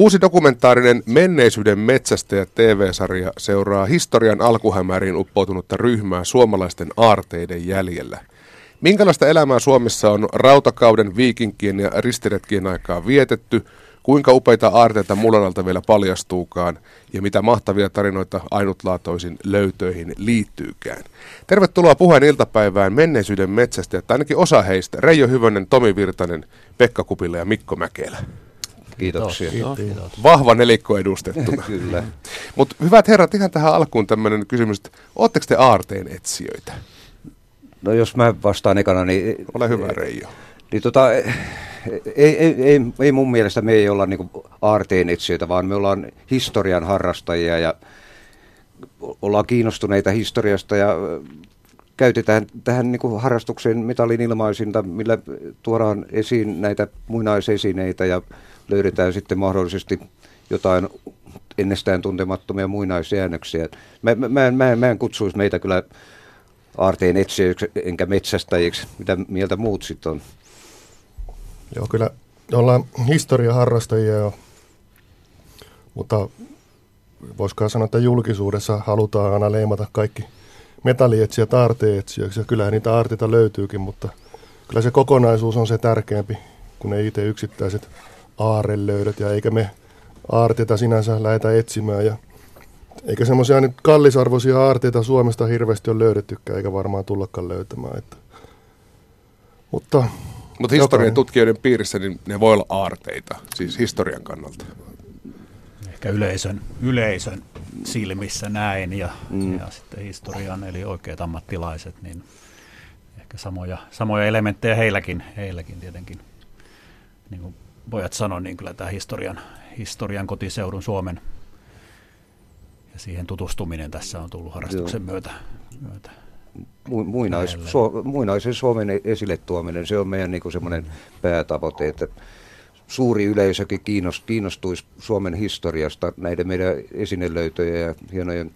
Uusi dokumentaarinen Menneisyyden metsästäjä TV-sarja seuraa historian alkuhämäriin uppoutunutta ryhmää suomalaisten aarteiden jäljellä. Minkälaista elämää Suomessa on rautakauden, viikinkien ja ristiretkien aikaa vietetty, kuinka upeita aarteita mullanalta vielä paljastuukaan ja mitä mahtavia tarinoita ainutlaatoisin löytöihin liittyykään. Tervetuloa puheen iltapäivään menneisyyden metsästä, tai ainakin osa heistä, Reijo Hyvönen, Tomi Virtanen, Pekka Kupila ja Mikko Mäkelä. Kiitoksia. Kiitos. Kiitos. Vahva nelikko edustettuna. Kyllä. Mutta hyvät herrat, ihan tähän alkuun tämmöinen kysymys, että ootteko te aarteen etsijöitä? No jos mä vastaan ekana, niin... Ole hyvä, Reijo. Niin tota, ei, ei, ei, ei mun mielestä me ei olla niinku aarteen etsijöitä, vaan me ollaan historian harrastajia ja ollaan kiinnostuneita historiasta ja käytetään tähän niin kuin harrastukseen metallin ilmaisinta, millä tuodaan esiin näitä muinaisesineitä ja löydetään sitten mahdollisesti jotain ennestään tuntemattomia muinaisjäännöksiä. Mä, mä, mä, mä, en kutsuisi meitä kyllä aarteen etsijöiksi enkä metsästäjiksi, mitä mieltä muut sitten on. Joo, kyllä ollaan historiaharrastajia jo, mutta voisikaan sanoa, että julkisuudessa halutaan aina leimata kaikki metallietsiä aarteetsijöiksi, ja kyllähän niitä aarteita löytyykin, mutta kyllä se kokonaisuus on se tärkeämpi kuin ne itse yksittäiset aarelöydöt, ja eikä me aarteita sinänsä lähetä etsimään, ja eikä semmoisia nyt kallisarvoisia aarteita Suomesta hirveästi ole löydettykään, eikä varmaan tullakaan löytämään. Että. Mutta mutta historian tutkijoiden piirissä niin ne voi olla aarteita, siis historian kannalta. Ehkä yleisön, yleisön silmissä näin ja, mm. ja sitten historian eli oikeat ammattilaiset, niin ehkä samoja, samoja elementtejä heilläkin, heilläkin tietenkin. Niin kuin pojat sanoa, niin kyllä tämä historian, historian kotiseudun Suomen ja siihen tutustuminen tässä on tullut harrastuksen myötä, myötä muinais, su, muinaisen Suomen esille tuominen, se on meidän niin semmoinen päätavoite, että suuri yleisökin kiinnostuisi Suomen historiasta näiden meidän esinelöytöjen ja hienojen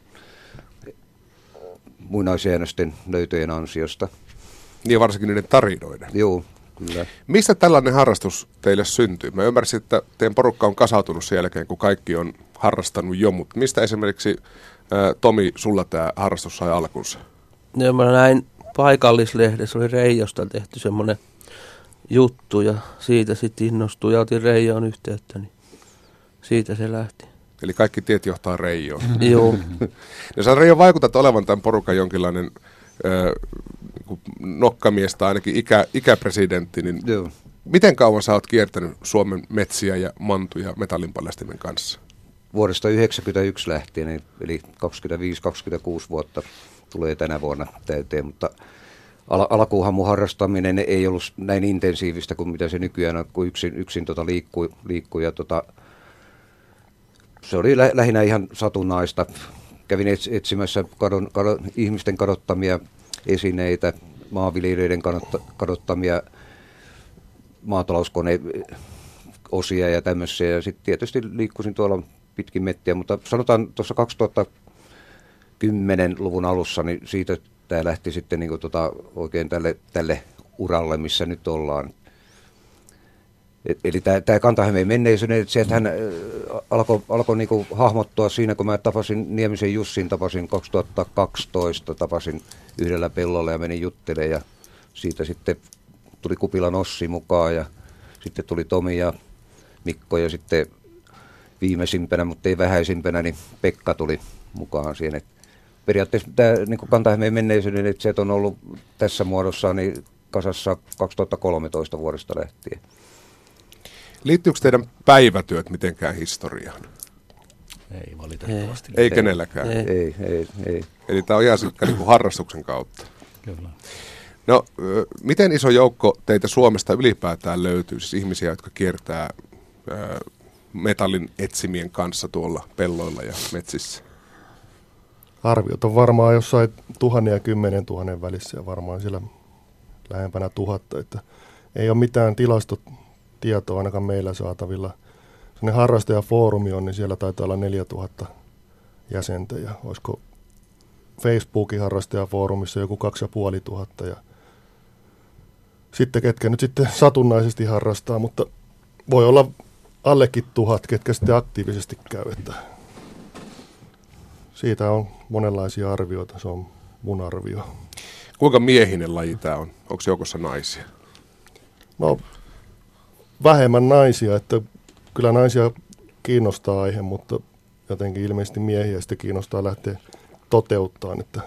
muinaisjäännösten löytöjen ansiosta. Niin varsinkin niiden tarinoiden. Joo, kyllä. Mistä tällainen harrastus teille syntyy? Mä ymmärsin, että teidän porukka on kasautunut sen jälkeen, kun kaikki on harrastanut jo, mutta mistä esimerkiksi Tomi, sulla tämä harrastus sai alkunsa? Ja mä näin paikallislehdessä, oli Reijosta tehty semmoinen juttu ja siitä sitten innostui ja otin Reijoon yhteyttä, niin siitä se lähti. Eli kaikki tiet johtaa Reijoon. Joo. ja sä Reijo vaikutat olevan tämän porukan jonkinlainen nokkamies tai ainakin ikä, ikäpresidentti, niin Joo. miten kauan sä oot kiertänyt Suomen metsiä ja mantuja metallinpaljastimen kanssa? Vuodesta 1991 lähtien, eli 25-26 vuotta tulee tänä vuonna täyteen, mutta al- alkuunhan mun harrastaminen ei ollut näin intensiivistä kuin mitä se nykyään on, kun yksin, yksin tota liikkuu, liikkuu ja tota, se oli lä- lähinnä ihan satunnaista. Kävin ets- etsimässä kadon, kadon, ihmisten kadottamia esineitä, maanviljelijöiden kadottamia maatalouskoneosia ja tämmöisiä. Ja sitten tietysti liikkusin tuolla pitkin mettiä, mutta sanotaan tuossa 2000 2010-luvun alussa, niin siitä tämä lähti sitten niin tota, oikein tälle, tälle uralle, missä nyt ollaan. Eli tämä, Kantahämeen menneisyyden, että hän alkoi alko niinku hahmottua siinä, kun mä tapasin Niemisen Jussin, tapasin 2012, tapasin yhdellä pellolla ja menin juttelemaan ja siitä sitten tuli Kupilan Ossi mukaan ja sitten tuli Tomi ja Mikko ja sitten viimeisimpänä, mutta ei vähäisimpänä, niin Pekka tuli mukaan siihen. Et periaatteessa tämä niin Kantahämeen menneisyyden, että se on ollut tässä muodossa niin kasassa 2013 vuodesta lähtien. Liittyykö teidän päivätyöt mitenkään historiaan? Ei valitettavasti. Ei, ei kenelläkään? Ei, ei, ei. ei. Eli tämä on ihan niin kuin harrastuksen kautta. Kyllä. No, miten iso joukko teitä Suomesta ylipäätään löytyy, siis ihmisiä, jotka kiertää metallin etsimien kanssa tuolla pelloilla ja metsissä? arviot on varmaan jossain tuhannen ja kymmenen tuhannen välissä ja varmaan siellä lähempänä tuhatta, että ei ole mitään tilastotietoa ainakaan meillä saatavilla. Se harrastajafoorumi on, niin siellä taitaa olla 4000 jäsentä ja olisiko Facebookin harrastajafoorumissa joku 2500 ja sitten ketkä nyt sitten satunnaisesti harrastaa, mutta voi olla allekin tuhat, ketkä sitten aktiivisesti käy. Että siitä on monenlaisia arvioita, se on mun arvio. Kuinka miehinen laji tämä on? Onko joukossa naisia? No vähemmän naisia, että kyllä naisia kiinnostaa aihe, mutta jotenkin ilmeisesti miehiä sitten kiinnostaa lähteä toteuttaa, että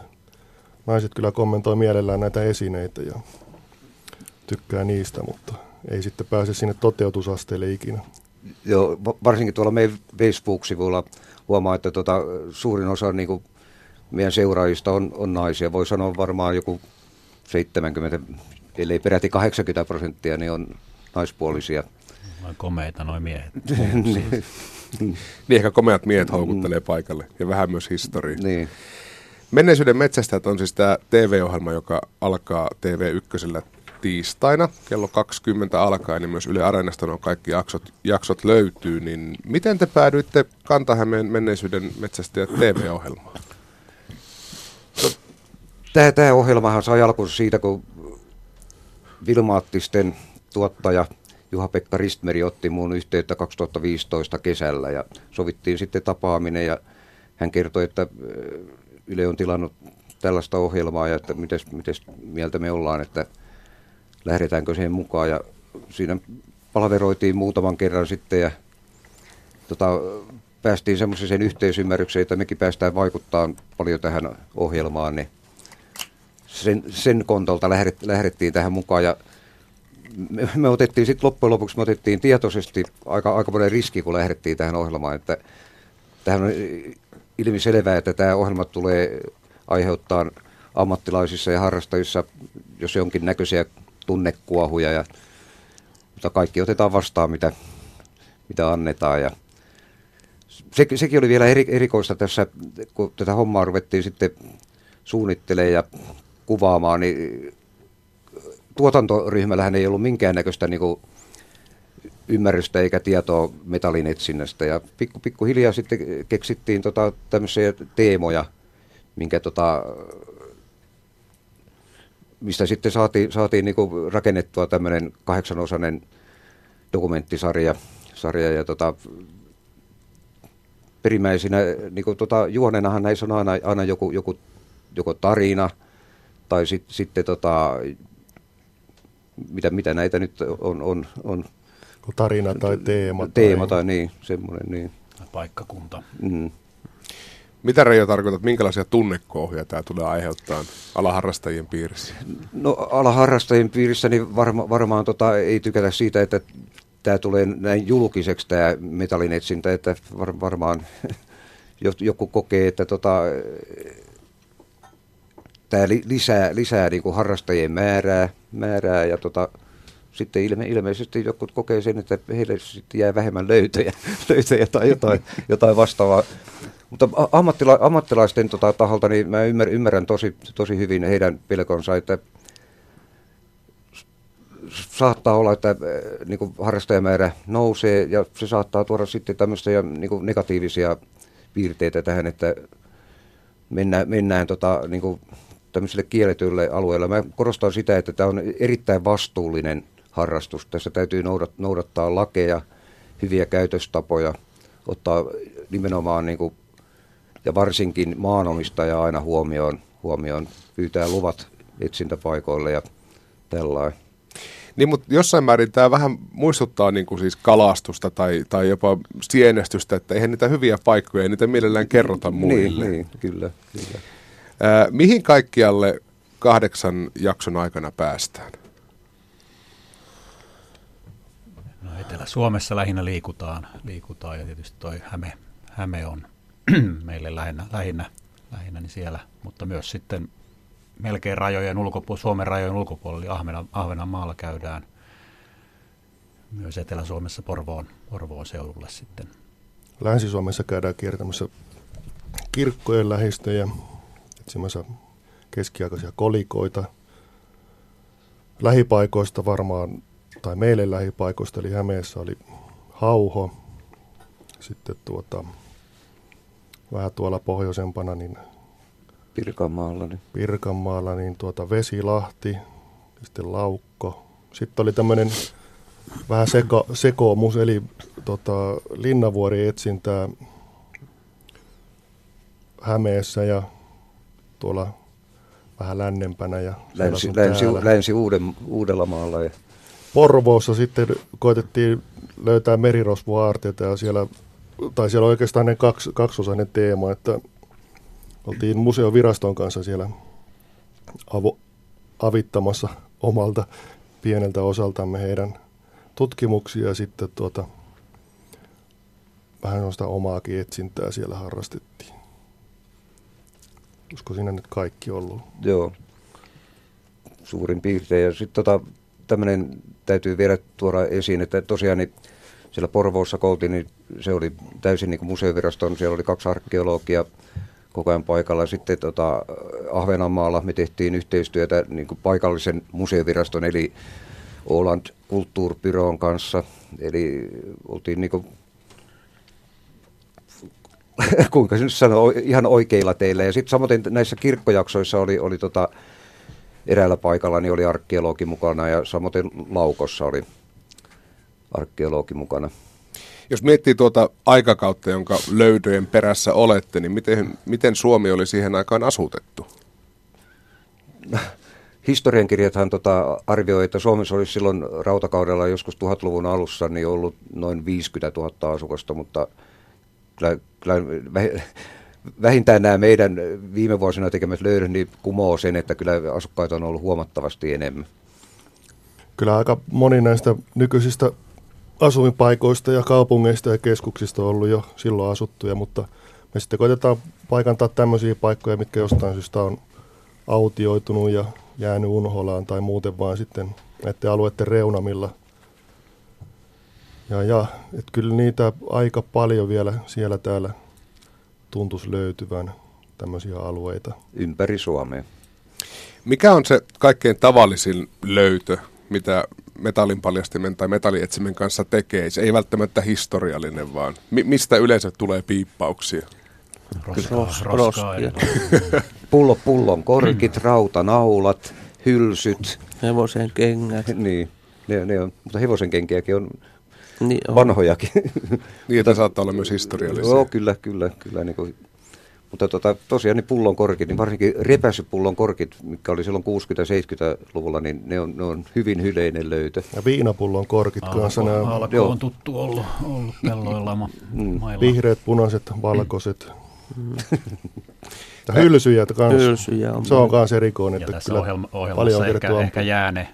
naiset kyllä kommentoi mielellään näitä esineitä ja tykkää niistä, mutta ei sitten pääse sinne toteutusasteelle ikinä. Joo, varsinkin tuolla meidän Facebook-sivulla huomaa, että tota, suurin osa niin kuin meidän seuraajista on, on naisia. Voi sanoa varmaan joku 70, ellei peräti 80 prosenttia, niin on naispuolisia. Noin komeita noin miehet. niin ehkä komeat miehet houkuttelee paikalle ja vähän myös historiaa. Niin. Menneisyyden metsästäjät on siis tämä TV-ohjelma, joka alkaa TV1 tiistaina kello 20 alkaen, niin myös Yle Areenasta on kaikki jaksot, jaksot löytyy. Niin miten te päädyitte Kantahämeen menneisyyden metsästäjät TV-ohjelmaan? Tämä, tämä ohjelmahan sai alkunsa siitä, kun Vilmaattisten tuottaja Juha-Pekka Ristmeri otti muun yhteyttä 2015 kesällä ja sovittiin sitten tapaaminen ja hän kertoi, että Yle on tilannut tällaista ohjelmaa ja että miten, miten mieltä me ollaan, että lähdetäänkö siihen mukaan. Ja siinä palveroitiin muutaman kerran sitten ja tota, päästiin semmoiseen yhteisymmärrykseen, että mekin päästään vaikuttaa paljon tähän ohjelmaan, niin sen, sen kontolta lähdet, lähdettiin tähän mukaan ja me, me otettiin sitten loppujen lopuksi me otettiin tietoisesti aika, aika paljon riski, kun lähdettiin tähän ohjelmaan, että tähän on ilmiselvää, että tämä ohjelma tulee aiheuttaa ammattilaisissa ja harrastajissa, jos jonkin näköisiä tunnekuohuja, ja, mutta kaikki otetaan vastaan, mitä, mitä annetaan. Ja se, sekin oli vielä eri, erikoista tässä, kun tätä hommaa ruvettiin sitten suunnittelemaan ja kuvaamaan, niin tuotantoryhmällähän ei ollut minkäännäköistä niin kuin, ymmärrystä eikä tietoa metallin etsinnästä. Ja pikku, pikku hiljaa sitten keksittiin tota, tämmöisiä teemoja, minkä tota, mistä sitten saatiin, saatiin niin kuin rakennettua tämmöinen kahdeksanosainen dokumenttisarja. Sarja, ja tota, perimmäisinä kuin tota, juonenahan näissä on aina, aina joku, joku, joko tarina tai sit, sitten tota, mitä, mitä näitä nyt on, on, on tarina tai teema. Teema tai, tai niin, semmoinen. Niin. Paikkakunta. Mm. Mitä Reijo tarkoitat, minkälaisia tunnekouhia tämä tulee aiheuttaa alaharrastajien piirissä? No alaharrastajien piirissä niin varma, varmaan tota, ei tykätä siitä, että tämä tulee näin julkiseksi tämä metallin etsintä, että var, varmaan joku kokee, että tota, tämä lisää, lisää niin kuin harrastajien määrää, määrää ja tota, sitten ilme, ilmeisesti jotkut kokee sen, että heille sitten jää vähemmän löytöjä, löytöjä tai jotain, jotain vastaavaa. Mutta ammattila, ammattilaisten tota, taholta niin mä ymmärrän, ymmärrän tosi, tosi hyvin heidän pelkonsa, että saattaa olla, että niin kuin harrastajamäärä nousee ja se saattaa tuoda sitten tämmöisiä niin kuin negatiivisia piirteitä tähän, että mennään, mennään tota, niin kuin tämmöiselle kielletyille alueelle. Mä korostan sitä, että tämä on erittäin vastuullinen harrastus. Tässä täytyy noudattaa lakeja, hyviä käytöstapoja, ottaa nimenomaan niin kuin, ja varsinkin maanomistaja aina huomioon, huomioon, pyytää luvat etsintäpaikoille ja tällainen. Niin, mutta jossain määrin tämä vähän muistuttaa niin kuin siis kalastusta tai, tai jopa sienestystä, että eihän niitä hyviä paikkoja, ei niitä mielellään kerrota niin, muille. Niin, niin kyllä, kyllä. Äh, mihin kaikkialle kahdeksan jakson aikana päästään? No Etelä-Suomessa lähinnä liikutaan, liikutaan ja tietysti toi Häme, Häme on meille lähinnä, lähinnä, lähinnä niin siellä, mutta myös sitten melkein rajojen ulkopuolella, Suomen rajojen ulkopuolella, eli Ahvenan, Ahvenanmaalla käydään myös Etelä-Suomessa Porvoon, Porvoon seudulle sitten. Länsi-Suomessa käydään kiertämässä kirkkojen lähistöjä, etsimässä keskiaikaisia kolikoita. Lähipaikoista varmaan, tai meille lähipaikoista, eli Hämeessä oli Hauho, sitten tuota, vähän tuolla pohjoisempana, niin Pirkanmaalla. Niin. Pirkanmaalla, niin tuota Vesilahti, sitten Laukko. Sitten oli tämmöinen vähän seko, sekoomus, eli tota, linnavuori etsintää Hämeessä ja tuolla vähän lännempänä. Ja länsi, länsi, länsi Uuden, Uudellamaalla. Ja... Porvoossa sitten koitettiin löytää merirosvoaarteita ja siellä, tai siellä on oikeastaan ne kaksi, kaksosainen teema, että oltiin museoviraston kanssa siellä avo, avittamassa omalta pieneltä osaltamme heidän tutkimuksia ja sitten tuota, vähän sellaista omaakin etsintää siellä harrastettiin. Olisiko siinä nyt kaikki ollut? Joo, suurin piirtein. Ja sitten tota, tämmöinen täytyy vielä tuoda esiin, että tosiaan niin siellä Porvoossa koutin, niin se oli täysin niin kuin museoviraston, siellä oli kaksi arkeologia koko ajan paikalla. Sitten tota, Ahvenanmaalla me tehtiin yhteistyötä niin kuin paikallisen museoviraston, eli Åland Kulttuurbyrån kanssa. Eli oltiin niin kuin kuinka se nyt sanoo, ihan oikeilla teillä. Ja sitten samoin näissä kirkkojaksoissa oli, oli tota, eräällä paikalla niin oli arkeologi mukana ja samoin Laukossa oli arkeologi mukana. Jos miettii tuota aikakautta, jonka löydöjen perässä olette, niin miten, miten Suomi oli siihen aikaan asutettu? Historiankirjathan tota arvioi, että Suomessa olisi silloin rautakaudella joskus 1000-luvun alussa niin ollut noin 50 000 asukasta, mutta kyllä, kyllä vähintään nämä meidän viime vuosina tekemät löydöt niin kumoo sen, että kyllä asukkaita on ollut huomattavasti enemmän. Kyllä aika moni näistä nykyisistä asuinpaikoista ja kaupungeista ja keskuksista on ollut jo silloin asuttuja, mutta me sitten koitetaan paikantaa tämmöisiä paikkoja, mitkä jostain syystä on autioitunut ja jäänyt unholaan tai muuten vaan sitten näiden alueiden reunamilla. Ja, ja että kyllä niitä aika paljon vielä siellä täällä tuntuisi löytyvän tämmöisiä alueita. Ympäri Suomea. Mikä on se kaikkein tavallisin löytö, mitä metallinpaljastimen tai metallietsimen kanssa tekee? Se ei välttämättä historiallinen, vaan mi- mistä yleensä tulee piippauksia? Roskaa, roskaa Pullo pullon korkit, mm. rautanaulat, hylsyt. Hevosen kengät. niin, ne, ne on, mutta hevosen kenkiäkin on niin on. vanhojakin. niin, että saattaa olla myös historiallisia. Joo, kyllä, kyllä. kyllä niin kuin, mutta tota, tosiaan niin pullon korkit, niin varsinkin repäsypullon korkit, mikä oli silloin 60-70-luvulla, niin ne on, ne on hyvin hyleinen löytö. Ja viinapullon korkit alko, kanssa. Nämä... Alko on tuttu ollut, ollut pelloilla ma- mm. Vihreät, punaiset, valkoiset. Mm. hylsyjä kanssa. Hylsyjä on. Se on myös erikoinen. Ja tässä ohjelma, ohjelmassa ehkä, ehkä jää ne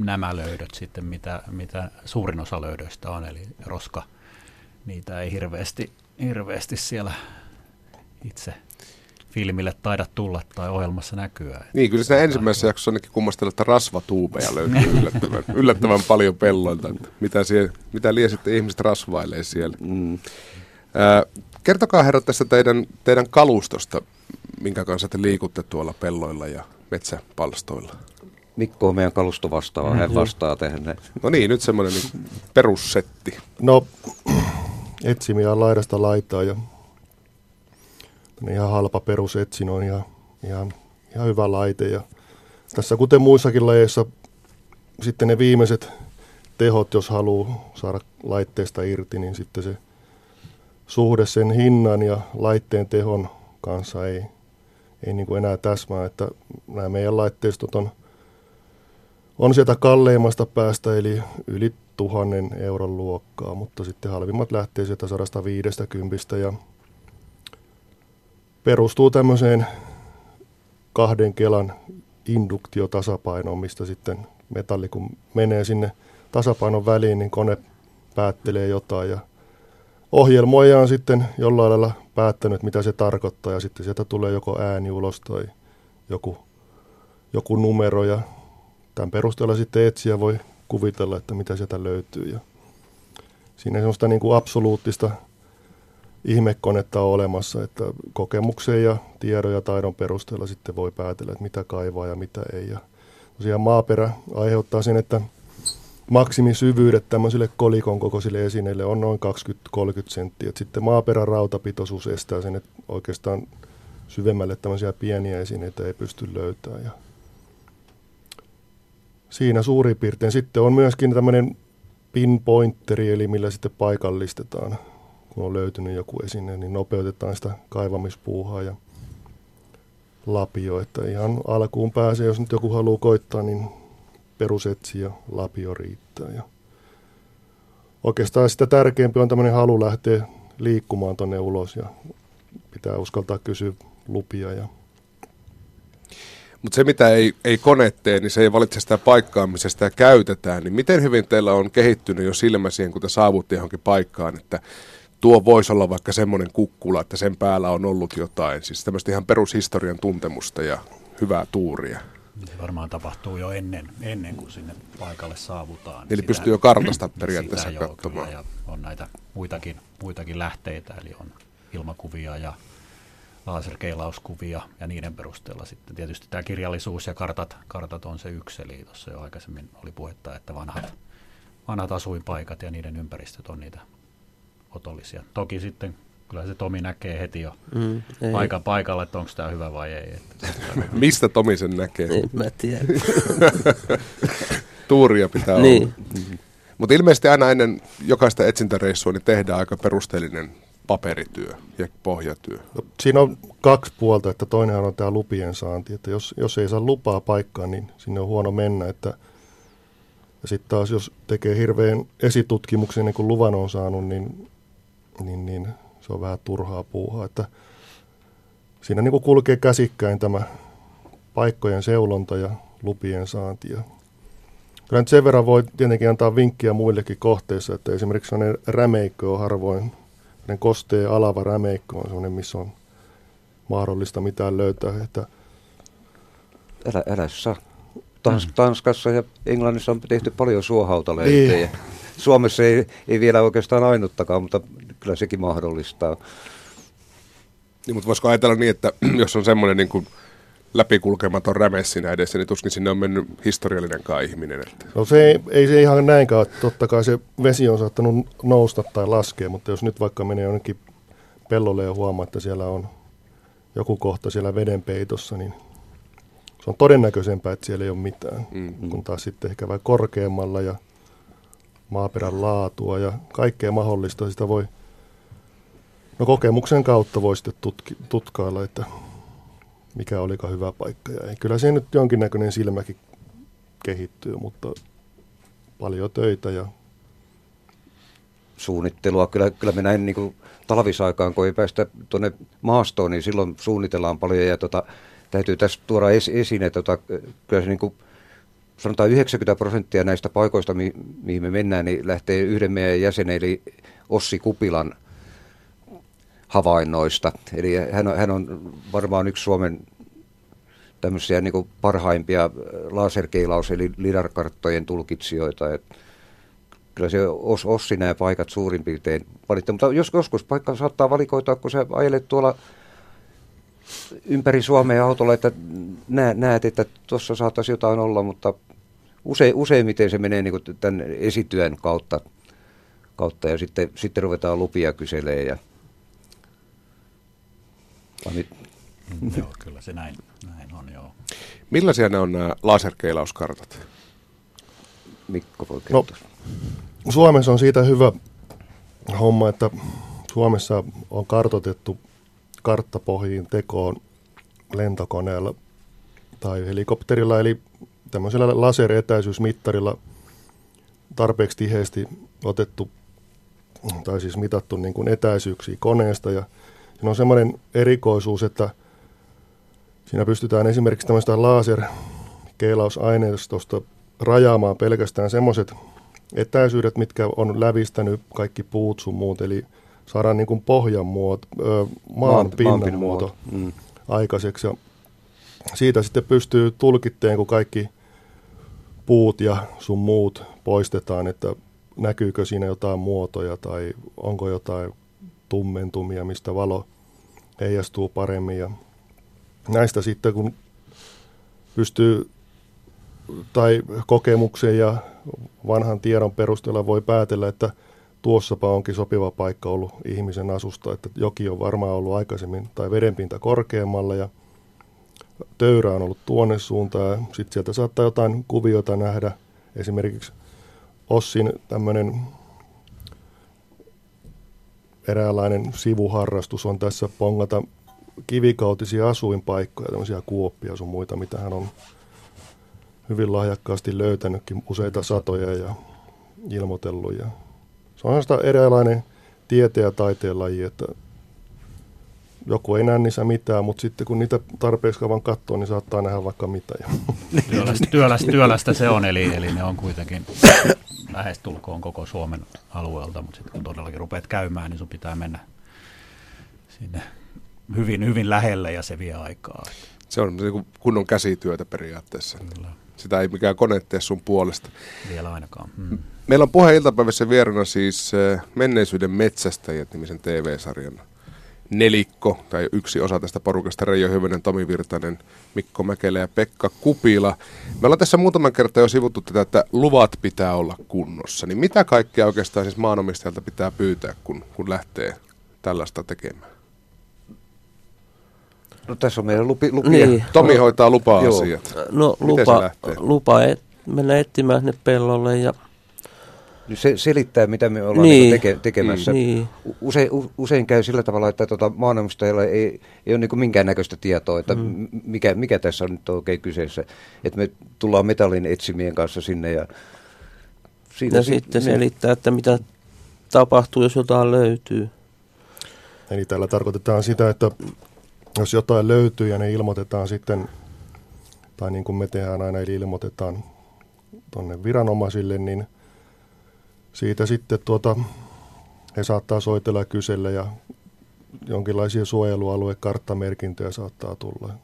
nämä löydöt sitten, mitä, mitä suurin osa löydöistä on, eli roska, niitä ei hirveästi, hirveästi siellä itse filmille taida tulla tai ohjelmassa näkyä. Niin, kyllä siinä ensimmäisessä jaksossa ainakin kummastella, että rasvatuubeja löytyy yllättävän, yllättävän paljon pelloilta. Että mitä, siellä, mitä lie sitten ihmiset rasvailee siellä. Mm. Äh, kertokaa herrat tästä teidän, teidän kalustosta, minkä kanssa te liikutte tuolla pelloilla ja metsäpalstoilla. Mikko on meidän kalusto vastaava, hän mm-hmm. vastaa tähän. No niin, nyt semmoinen niin perussetti. No, etsimiä laidasta laitaa ja ihan halpa perusetsin on ihan, ihan, ihan hyvä laite. Ja tässä kuten muissakin lajeissa sitten ne viimeiset tehot, jos haluaa saada laitteesta irti, niin sitten se suhde sen hinnan ja laitteen tehon kanssa ei, ei niin kuin enää täsmää, että nämä meidän laitteistot on – on sieltä kalleimmasta päästä, eli yli tuhannen euron luokkaa, mutta sitten halvimmat lähtee sieltä 150 ja perustuu tämmöiseen kahden kelan induktiotasapainoon, mistä sitten metalli kun menee sinne tasapainon väliin, niin kone päättelee jotain ja ohjelmoija on sitten jollain lailla päättänyt, mitä se tarkoittaa ja sitten sieltä tulee joko ääni ulos tai joku, joku numero ja tämän perusteella sitten etsiä voi kuvitella, että mitä sieltä löytyy. Ja siinä semmoista niin kuin absoluuttista ihmekonetta on olemassa, että kokemuksen ja tiedon ja taidon perusteella sitten voi päätellä, että mitä kaivaa ja mitä ei. Ja tosiaan maaperä aiheuttaa sen, että maksimisyvyydet tämmöisille kolikon kokoisille esineille on noin 20-30 senttiä. Et sitten maaperän rautapitoisuus estää sen, että oikeastaan syvemmälle tämmöisiä pieniä esineitä ei pysty löytämään. Siinä suurin piirtein. Sitten on myöskin tämmöinen pinpointeri, eli millä sitten paikallistetaan, kun on löytynyt joku esine, niin nopeutetaan sitä kaivamispuuhaa ja lapio. Että ihan alkuun pääsee, jos nyt joku haluaa koittaa, niin perusetsi ja lapio riittää. Ja oikeastaan sitä tärkeämpi on tämmöinen halu lähteä liikkumaan tuonne ulos ja pitää uskaltaa kysyä lupia ja mutta se, mitä ei, ei kone tee, niin se ei valitse sitä paikkaa, missä sitä käytetään. Niin miten hyvin teillä on kehittynyt jo silmä siihen, kun te saavutte johonkin paikkaan, että tuo voisi olla vaikka semmoinen kukkula, että sen päällä on ollut jotain. Siis tämmöistä ihan perushistorian tuntemusta ja hyvää tuuria. Se varmaan tapahtuu jo ennen, ennen kuin sinne paikalle saavutaan. Eli sitä, pystyy jo kartasta periaatteessa sitä katsomaan. Joo, ja on näitä muitakin, muitakin lähteitä, eli on ilmakuvia ja laserkeilauskuvia ja niiden perusteella sitten tietysti tämä kirjallisuus ja kartat, kartat on se yksi, eli tuossa jo aikaisemmin oli puhetta, että vanhat, vanhat asuinpaikat ja niiden ympäristöt on niitä otollisia. Toki sitten kyllä se Tomi näkee heti jo mm, paikan paikalla, että onko tämä hyvä vai ei. Että Mistä Tomi sen näkee? En mä tiedä. Tuuria pitää niin. olla. Mutta ilmeisesti aina ennen jokaista etsintäreissua niin tehdään aika perusteellinen paperityö ja pohjatyö? No, siinä on kaksi puolta, että toinen on tämä lupien saanti, että jos, jos ei saa lupaa paikkaan, niin sinne on huono mennä, että ja sitten taas jos tekee hirveän esitutkimuksen niin kun luvan on saanut, niin, niin, niin se on vähän turhaa puuhaa, että siinä niin kulkee käsikkäin tämä paikkojen seulonta ja lupien saanti. Ja kyllä nyt sen verran voi tietenkin antaa vinkkiä muillekin kohteissa, että esimerkiksi sellainen rämeikkö on harvoin ne kostee alava rämeikko on sellainen, missä on mahdollista mitään löytää. Että älä, älä saa. Tans, mm. Tanskassa ja Englannissa on tehty paljon suohautaleitä. Niin. Suomessa ei, ei vielä oikeastaan ainuttakaan, mutta kyllä sekin mahdollistaa. Niin, mutta voisiko ajatella niin, että jos on semmoinen niin kuin läpikulkematon räme siinä edessä, niin tuskin sinne on mennyt historiallinenkaan ihminen. Että. No se ei, ei se ihan näinkään, totta kai se vesi on saattanut nousta tai laskea, mutta jos nyt vaikka menee jonnekin pellolle ja huomaa, että siellä on joku kohta siellä vedenpeitossa, niin se on todennäköisempää, että siellä ei ole mitään, mm. kun taas sitten ehkä vähän korkeammalla ja maaperän laatua ja kaikkea mahdollista sitä voi, no kokemuksen kautta voi sitten tutki, tutkailla, että mikä olikaan hyvä paikka. Ja. Kyllä siihen nyt jonkinnäköinen silmäkin kehittyy, mutta paljon töitä ja suunnittelua. Kyllä, kyllä me näin niin talvisaikaan, kun ei päästä tuonne maastoon, niin silloin suunnitellaan paljon ja tota, täytyy tässä tuoda es, esiin, että tota, kyllä se niin kuin, sanotaan 90 prosenttia näistä paikoista, mi, mihin me mennään, niin lähtee yhden meidän jäsenen, eli Ossi Kupilan havainnoista. Eli hän on, hän on varmaan yksi Suomen tämmöisiä niin parhaimpia äh, laserkeilaus- eli lidarkarttojen tulkitsijoita. Et kyllä se os, Ossi nämä paikat suurin piirtein valittaa. Mutta jos joskus paikka saattaa valikoitua, kun sä ajelet tuolla ympäri Suomea autolla, että näet, että tuossa saattaisi jotain olla, mutta use, useimmiten se menee niin tämän esityön kautta, kautta ja sitten, sitten ruvetaan lupia kyselee ja Mm, joo, kyllä se näin, näin on, joo. Millaisia ne on nämä laserkeilauskartat? Mikko voi no, Suomessa on siitä hyvä homma, että Suomessa on kartotettu karttapohjiin tekoon lentokoneella tai helikopterilla, eli tämmöisellä laseretäisyysmittarilla tarpeeksi tiheesti otettu tai siis mitattu niin kuin etäisyyksiä koneesta ja siinä on semmoinen erikoisuus, että siinä pystytään esimerkiksi tämmöistä laserkeilausaineistosta rajaamaan pelkästään semmoiset etäisyydet, mitkä on lävistänyt kaikki puut sun muut, eli saadaan niin kuin pohjan muoto, maan, maan pinnan muoto mm. aikaiseksi. Ja siitä sitten pystyy tulkitteen, kun kaikki puut ja sun muut poistetaan, että näkyykö siinä jotain muotoja tai onko jotain tummentumia, mistä valo heijastuu paremmin. Ja näistä sitten, kun pystyy tai kokemuksen ja vanhan tiedon perusteella voi päätellä, että tuossapa onkin sopiva paikka ollut ihmisen asusta, että joki on varmaan ollut aikaisemmin tai vedenpinta korkeammalla ja töyrä on ollut tuonne suuntaan. Sitten sieltä saattaa jotain kuvioita nähdä, esimerkiksi Ossin tämmöinen eräänlainen sivuharrastus on tässä pongata kivikautisia asuinpaikkoja, tämmöisiä kuoppia sun muita, mitä hän on hyvin lahjakkaasti löytänytkin useita satoja ja ilmoitellut. Ja se on sitä eräänlainen tieteen ja taiteen laji, että joku ei näe niissä mitään, mutta sitten kun niitä tarpeeksi kauan katsoo, niin saattaa nähdä vaikka mitä. Työlästä, työlästä, työlästä se on, eli, eli ne on kuitenkin lähestulkoon koko Suomen alueelta, mutta sitten kun todellakin rupeat käymään, niin sun pitää mennä sinne hyvin, hyvin lähelle ja se vie aikaa. Se on niin kunnon käsityötä periaatteessa. Kyllä. Sitä ei mikään kone tee sun puolesta. Vielä ainakaan. Hmm. Meillä on puheen iltapäivässä vierana siis eh, Menneisyyden metsästäjät nimisen TV-sarjan nelikko, tai yksi osa tästä porukasta, Reijo Hyvönen, Tomi Virtanen, Mikko Mäkelä ja Pekka Kupila. Me ollaan tässä muutaman kertaa jo sivuttu tätä, että luvat pitää olla kunnossa. Niin mitä kaikkea oikeastaan siis maanomistajalta pitää pyytää, kun, kun lähtee tällaista tekemään? No tässä on meidän lupi, lupia. Niin. Tomi hoitaa lupa-asiat. No lupa, lupa et, mennä etsimään sinne pellolle ja niin se selittää, mitä me ollaan niin. Niinku teke, tekemässä. Niin. Usein, usein käy sillä tavalla, että tuota, maanomistajilla ei, ei ole niin minkäännäköistä tietoa, että mm. mikä, mikä tässä on nyt oikein kyseessä. Että me tullaan metallin etsimien kanssa sinne ja... Siitä, ja si- sitten niin. selittää, että mitä tapahtuu, jos jotain löytyy. Eli tällä tarkoitetaan sitä, että jos jotain löytyy ja ne ilmoitetaan sitten, tai niin kuin me tehdään aina, eli ilmoitetaan tuonne viranomaisille, niin siitä sitten tuota, he saattaa soitella ja kysellä ja jonkinlaisia suojelualuekarttamerkintöjä saattaa tulla.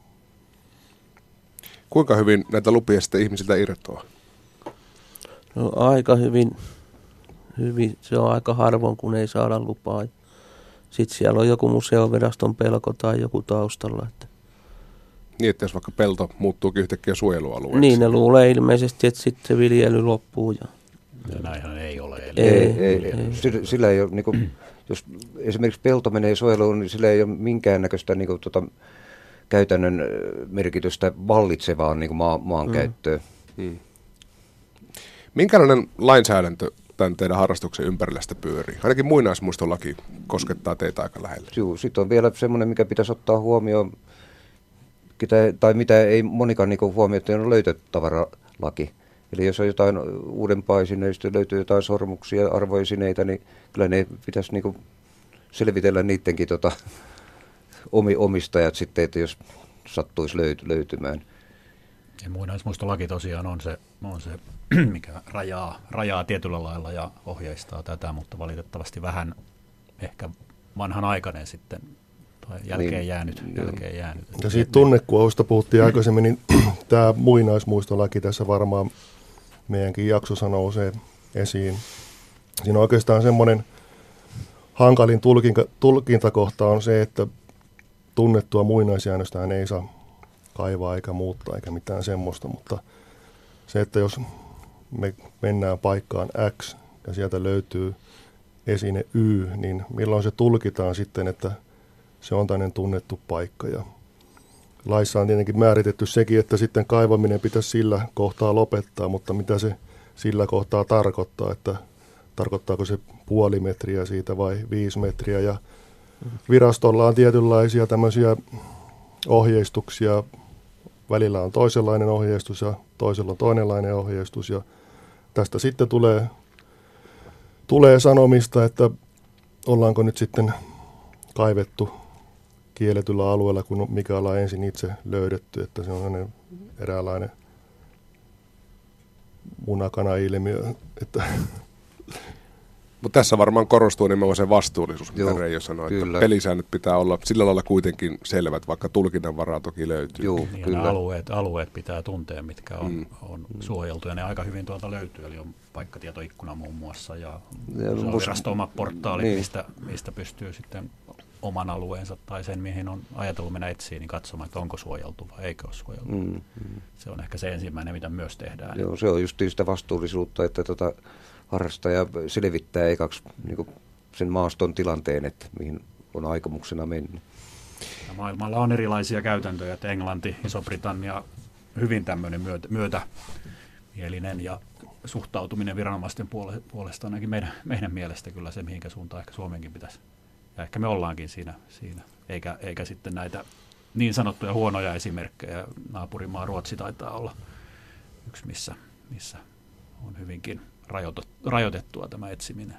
Kuinka hyvin näitä lupia sitten ihmisiltä irtoaa? No aika hyvin, hyvin. Se on aika harvoin, kun ei saada lupaa. Sitten siellä on joku museoviraston pelko tai joku taustalla. Että niin, että jos vaikka pelto muuttuukin yhtäkkiä suojelualueeksi. Niin, ne luulee ilmeisesti, että sitten se viljely loppuu. Ja... Ja näinhän ei ole. Eli... Ei, ei, ei, ei. Sillä, sillä ei ole, niin kuin, jos esimerkiksi pelto menee suojeluun, niin sillä ei ole minkäännäköistä niin kuin, tota, käytännön merkitystä vallitsevaan niin kuin maa, maan mm. käyttöön. Mm. Minkälainen lainsäädäntö tämän teidän harrastuksen ympärillä sitä pyörii? Ainakin muinaismuistolaki koskettaa teitä aika lähellä. Joo, sitten on vielä semmoinen, mikä pitäisi ottaa huomioon, tai mitä ei monikaan niin huomioon, että on löytötavaralaki. Eli jos on jotain uudempaa esineistä, löytyy jotain sormuksia, arvoisineitä, niin kyllä ne pitäisi niin kuin selvitellä niidenkin tota, omi, omistajat sitten, että jos sattuisi löyt, löytymään. Ja muinaismuistolaki tosiaan on se, on se mikä rajaa, rajaa tietyllä lailla ja ohjeistaa tätä, mutta valitettavasti vähän ehkä vanhanaikainen sitten tai jälkeen niin, jäänyt. Jälkeen jäänyt. Ja siitä tunnekuohusta puhuttiin aikaisemmin, niin tämä muinaismuistolaki tässä varmaan meidänkin jaksossa nousee esiin. Siinä on oikeastaan semmoinen hankalin tulkinta, tulkintakohta on se, että tunnettua muinaisjäännöstä ei saa kaivaa eikä muuttaa eikä mitään semmoista, mutta se, että jos me mennään paikkaan X ja sieltä löytyy esine Y, niin milloin se tulkitaan sitten, että se on tämmöinen tunnettu paikka ja laissa on tietenkin määritetty sekin, että sitten kaivaminen pitäisi sillä kohtaa lopettaa, mutta mitä se sillä kohtaa tarkoittaa, että tarkoittaako se puoli metriä siitä vai viisi metriä. Ja virastolla on tietynlaisia tämmöisiä ohjeistuksia. Välillä on toisenlainen ohjeistus ja toisella on toinenlainen ohjeistus. Ja tästä sitten tulee, tulee sanomista, että ollaanko nyt sitten kaivettu kielletyllä alueella, kun mikä ollaan ensin itse löydetty, että se on eräänlainen munakana-ilmiö. Että Mutta tässä varmaan korostuu nimenomaan se vastuullisuus, mitä Joo, Reijo sanoi, kyllä. että pelisäännöt pitää olla sillä lailla kuitenkin selvät, vaikka tulkinnan varaa toki löytyy. Joo, niin, kyllä. alueet, alueet pitää tuntea, mitkä on, mm. on suojeltu, ja ne aika hyvin tuolta löytyy, eli on paikkatietoikkuna muun muassa, ja, ja virasto oma portaali, niin. mistä, mistä pystyy sitten oman alueensa tai sen, mihin on ajatellut mennä etsiä, niin katsomaan, että onko suojeltu vai eikö ole suojeltu. Mm, mm. Se on ehkä se ensimmäinen, mitä myös tehdään. Joo, se on just sitä vastuullisuutta, että tota, harrastaja selvittää ekaksi niin sen maaston tilanteen, että mihin on aikomuksena mennyt. Ja maailmalla on erilaisia käytäntöjä, että Englanti, Iso-Britannia hyvin tämmöinen myötä, myötämielinen ja suhtautuminen viranomaisten puolesta ainakin meidän, meidän mielestä kyllä se, mihinkä suuntaan ehkä Suomenkin pitäisi. Ja ehkä me ollaankin siinä, siinä. Eikä, eikä sitten näitä niin sanottuja huonoja esimerkkejä. Naapurimaa Ruotsi taitaa olla yksi, missä, missä on hyvinkin rajoitettua tämä etsiminen.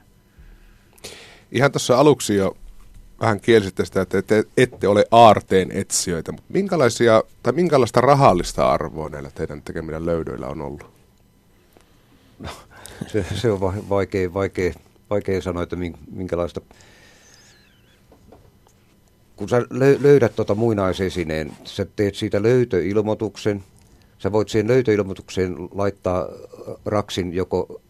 Ihan tuossa aluksi jo vähän kielsitte sitä, että te ette ole aarteen etsijöitä, mutta minkälaisia, tai minkälaista rahallista arvoa näillä teidän tekemillä löydöillä on ollut? No, se, se on vaikea, vaikea, vaikea sanoa, että minkälaista. Kun sä löydät tuota muinaisesineen, sä teet siitä löytöilmoituksen, sä voit siihen löytöilmoitukseen laittaa raksin joko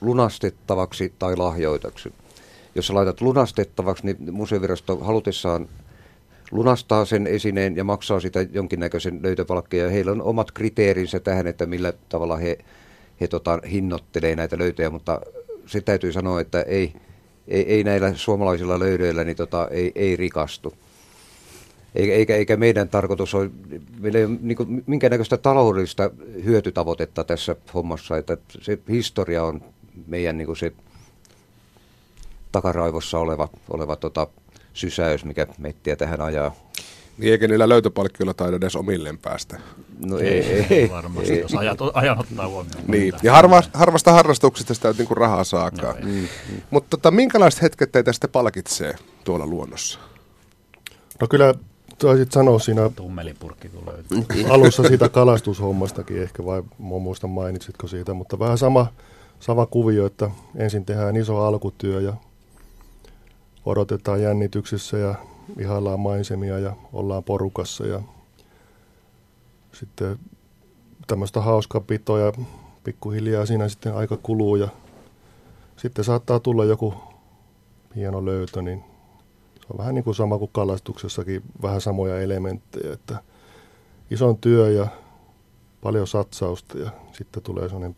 lunastettavaksi tai lahjoitaksi jos sä laitat lunastettavaksi, niin museovirasto halutessaan lunastaa sen esineen ja maksaa sitä jonkinnäköisen löytöpalkkia. Heillä on omat kriteerinsä tähän, että millä tavalla he, he tota, hinnoittelee näitä löytöjä, mutta se täytyy sanoa, että ei, ei, ei näillä suomalaisilla löydöillä niin tota, ei, ei rikastu. Eikä, eikä, meidän tarkoitus ole, meillä ei ole niin minkäännäköistä taloudellista hyötytavoitetta tässä hommassa, että se historia on meidän niin se takaraivossa oleva, oleva tota, sysäys, mikä mettiä tähän ajaa. Niin eikä niillä löytöpalkkioilla taida edes omilleen päästä. No ei, ei, ei varmasti, ei, jos ajat, ajan ottaa huomioon. Niin, ja harva, harvasta harrastuksesta sitä niinku rahaa saakaan. No, mm, mm. Mutta tota, minkälaiset hetket teitä sitten palkitsee tuolla luonnossa? No kyllä taisit sanoa siinä Tummelipurkki kun löytyy. alussa siitä kalastushommastakin ehkä, vai muista mainitsitko siitä, mutta vähän sama, sama kuvio, että ensin tehdään iso alkutyö ja odotetaan jännityksessä ja ihaillaan maisemia ja ollaan porukassa ja sitten tämmöistä hauskaa pitoa ja pikkuhiljaa siinä sitten aika kuluu ja sitten saattaa tulla joku hieno löytö, niin se on vähän niin kuin sama kuin kalastuksessakin, vähän samoja elementtejä, että ison työ ja paljon satsausta ja sitten tulee sellainen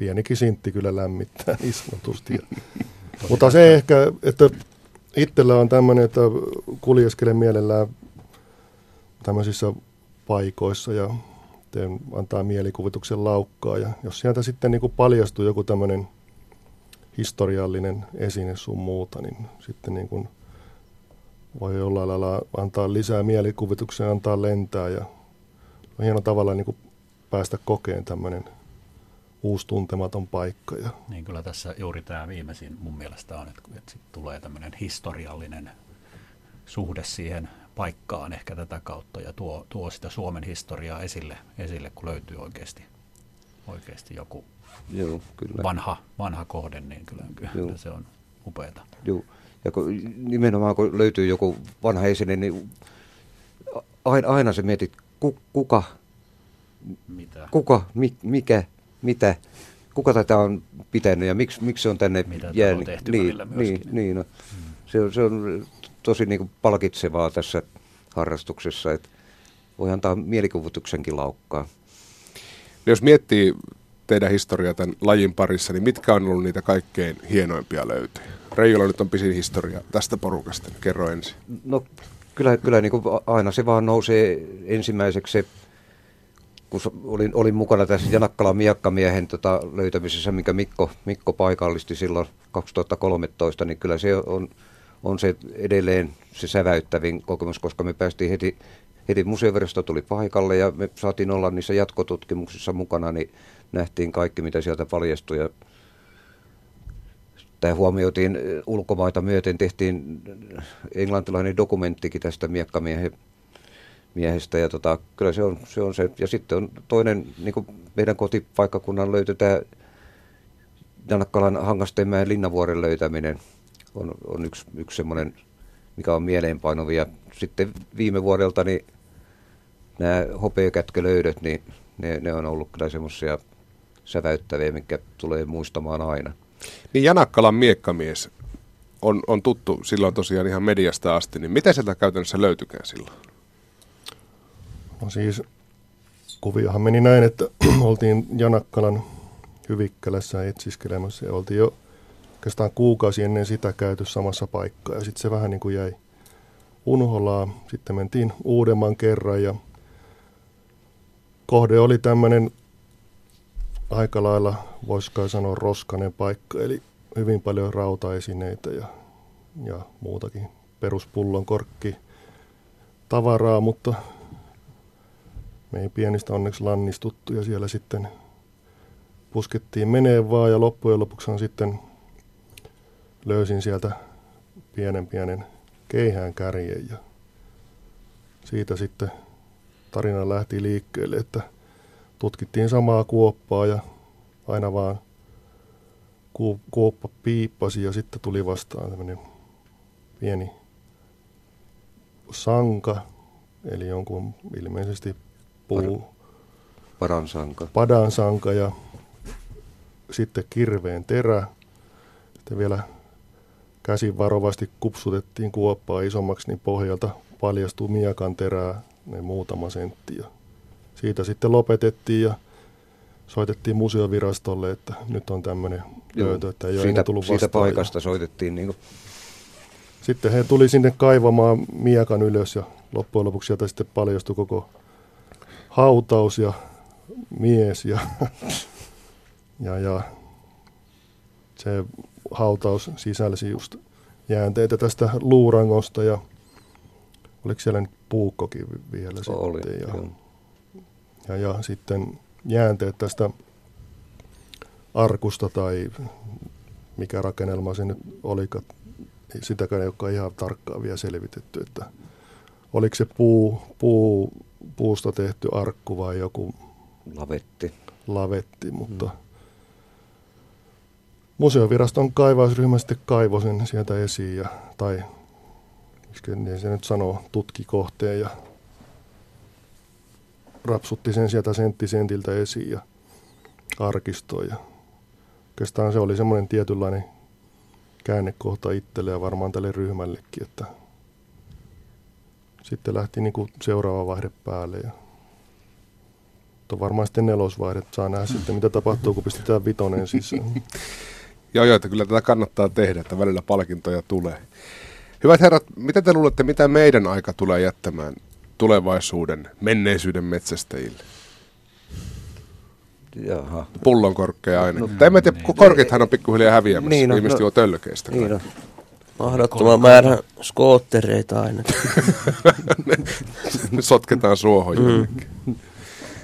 pienikin sintti kyllä lämmittää niin sanotusti. Mutta se ehkä, että itsellä on tämmöinen, että kuljeskelen mielellään tämmöisissä paikoissa ja teen, antaa mielikuvituksen laukkaa. Ja jos sieltä sitten niin kuin paljastuu joku tämmöinen historiallinen esine sun muuta, niin sitten niin kuin voi jollain lailla antaa lisää mielikuvituksen, antaa lentää ja on hieno tavalla niin kuin päästä kokeen tämmöinen – uusi tuntematon paikka. Ja... Niin kyllä tässä juuri tämä viimeisin mun mielestä on, että, että sit tulee tämmöinen historiallinen suhde siihen paikkaan ehkä tätä kautta ja tuo, tuo sitä Suomen historiaa esille, esille kun löytyy oikeasti, oikeasti joku Joo, kyllä. Vanha, vanha kohde, niin kyllä, kyllä Joo. se on upeata. Joo. Ja kun, nimenomaan kun löytyy joku vanha esine, niin aina, aina se mietit, kuka, Mitä? kuka, mi, mikä, mitä, kuka tätä on pitänyt ja miksi, miksi se on tänne mitä jäänyt. On tehty niin, niin, niin no. hmm. se, on, se on tosi niin kuin palkitsevaa tässä harrastuksessa, että voi antaa mielikuvituksenkin laukkaa. Jos miettii teidän historiaa tämän lajin parissa, niin mitkä on ollut niitä kaikkein hienoimpia löytöjä? Reijolla nyt on pisin historia tästä porukasta, kerro ensin. No kyllä, kyllä niin kuin aina se vaan nousee ensimmäiseksi se kun olin, olin mukana tässä Janakkalan miakkamiehen tota, löytämisessä, minkä Mikko, Mikko paikallisti silloin 2013, niin kyllä se on, on se edelleen se säväyttävin kokemus, koska me päästiin heti, heti museovirasto tuli paikalle ja me saatiin olla niissä jatkotutkimuksissa mukana, niin nähtiin kaikki, mitä sieltä paljastui. Ja tämä huomioitiin ulkomaita myöten, tehtiin englantilainen dokumenttikin tästä miekkamiehen miehestä. Ja tota, kyllä se on, se on se. Ja sitten on toinen, niin kuin meidän kotipaikkakunnan löytö, tämä Janakkalan Hangastenmäen linnavuoren löytäminen on, on yksi, yksi semmoinen, mikä on mieleenpainuvia. Sitten viime vuodelta niin nämä hopeakätkölöydöt, niin ne, ne on ollut kyllä semmoisia säväyttäviä, mikä tulee muistamaan aina. Niin Janakkalan miekkamies on, on tuttu silloin tosiaan ihan mediasta asti, niin mitä sieltä käytännössä löytykään silloin? No siis kuviohan meni näin, että oltiin Janakkalan Hyvikkälässä etsiskelemässä ja oltiin jo oikeastaan kuukausi ennen sitä käyty samassa paikkaa ja sitten se vähän niin kuin jäi unholaa. Sitten mentiin uudemman kerran ja kohde oli tämmöinen aika lailla, voisiko sanoa, roskanen paikka, eli hyvin paljon rautaesineitä ja, ja muutakin peruspullon korkki tavaraa, mutta me ei pienistä onneksi lannistuttu ja siellä sitten puskettiin menee vaan ja loppujen lopuksi sitten löysin sieltä pienen pienen keihään kärjen ja siitä sitten tarina lähti liikkeelle, että tutkittiin samaa kuoppaa ja aina vaan kuoppa piippasi ja sitten tuli vastaan tämmöinen pieni sanka, eli jonkun ilmeisesti puu. Padan sanka. Padan sanka ja sitten kirveen terä. Sitten vielä käsin varovasti kupsutettiin kuoppaa isommaksi, niin pohjalta paljastui miakan terää ne muutama sentti. Ja siitä sitten lopetettiin ja soitettiin museovirastolle, että nyt on tämmöinen löytö, että ei siitä, ole tullut siitä vastaan. paikasta soitettiin niin kuin Sitten he tuli sinne kaivamaan miakan ylös ja loppujen lopuksi sieltä sitten paljastui koko hautaus ja mies ja, ja, ja se hautaus sisälsi just jäänteitä tästä luurangosta ja oliko siellä nyt puukkokin vielä oli. sitten. Ja, ja, ja sitten jäänteet tästä arkusta tai mikä rakennelma se nyt ei sitäkään ei olekaan ihan tarkkaan vielä selvitetty, että oliko se puu, puu, puusta tehty arkku vai joku Lavetti. lavetti, mutta mm. museoviraston kaivausryhmä sitten kaivoi sen sieltä esiin, ja, tai miksi niin se nyt sanoo, tutki kohteen ja rapsutti sen sieltä sentti sentiltä esiin ja arkistoi. Ja oikeastaan se oli semmoinen tietynlainen käännekohta itselle ja varmaan tälle ryhmällekin, että sitten lähti niin kuin seuraava vaihde päälle ja mutta varmaan sitten nelosvaihde saa nähdä sitten, mitä tapahtuu, kun pistetään vitonen sisään. Joo, joo, että kyllä tätä kannattaa tehdä, että välillä palkintoja tulee. Hyvät herrat, mitä te luulette, mitä meidän aika tulee jättämään tulevaisuuden, menneisyyden metsästäjille? Jaha. Pullonkorkkeja aina. No, tai en tiedä, kun korkithan on pikkuhiljaa häviämässä, Niin niin on, ihmiset no- juo tölkeistä. Niin on. Mahdottoman määrän skoottereita aina. Ne sotketaan suohon jonnekin.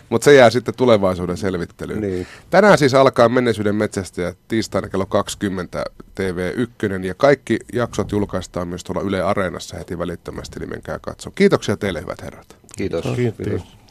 Mutta se jää sitten tulevaisuuden selvittelyyn. Niin. Tänään siis alkaa Menneisyyden metsästäjä tiistaina kello 20 TV1 ja kaikki jaksot julkaistaan myös tuolla Yle Areenassa heti välittömästi, niin menkää katsomaan. Kiitoksia teille hyvät herrat. Kiitos. Kiitos. Kiitos.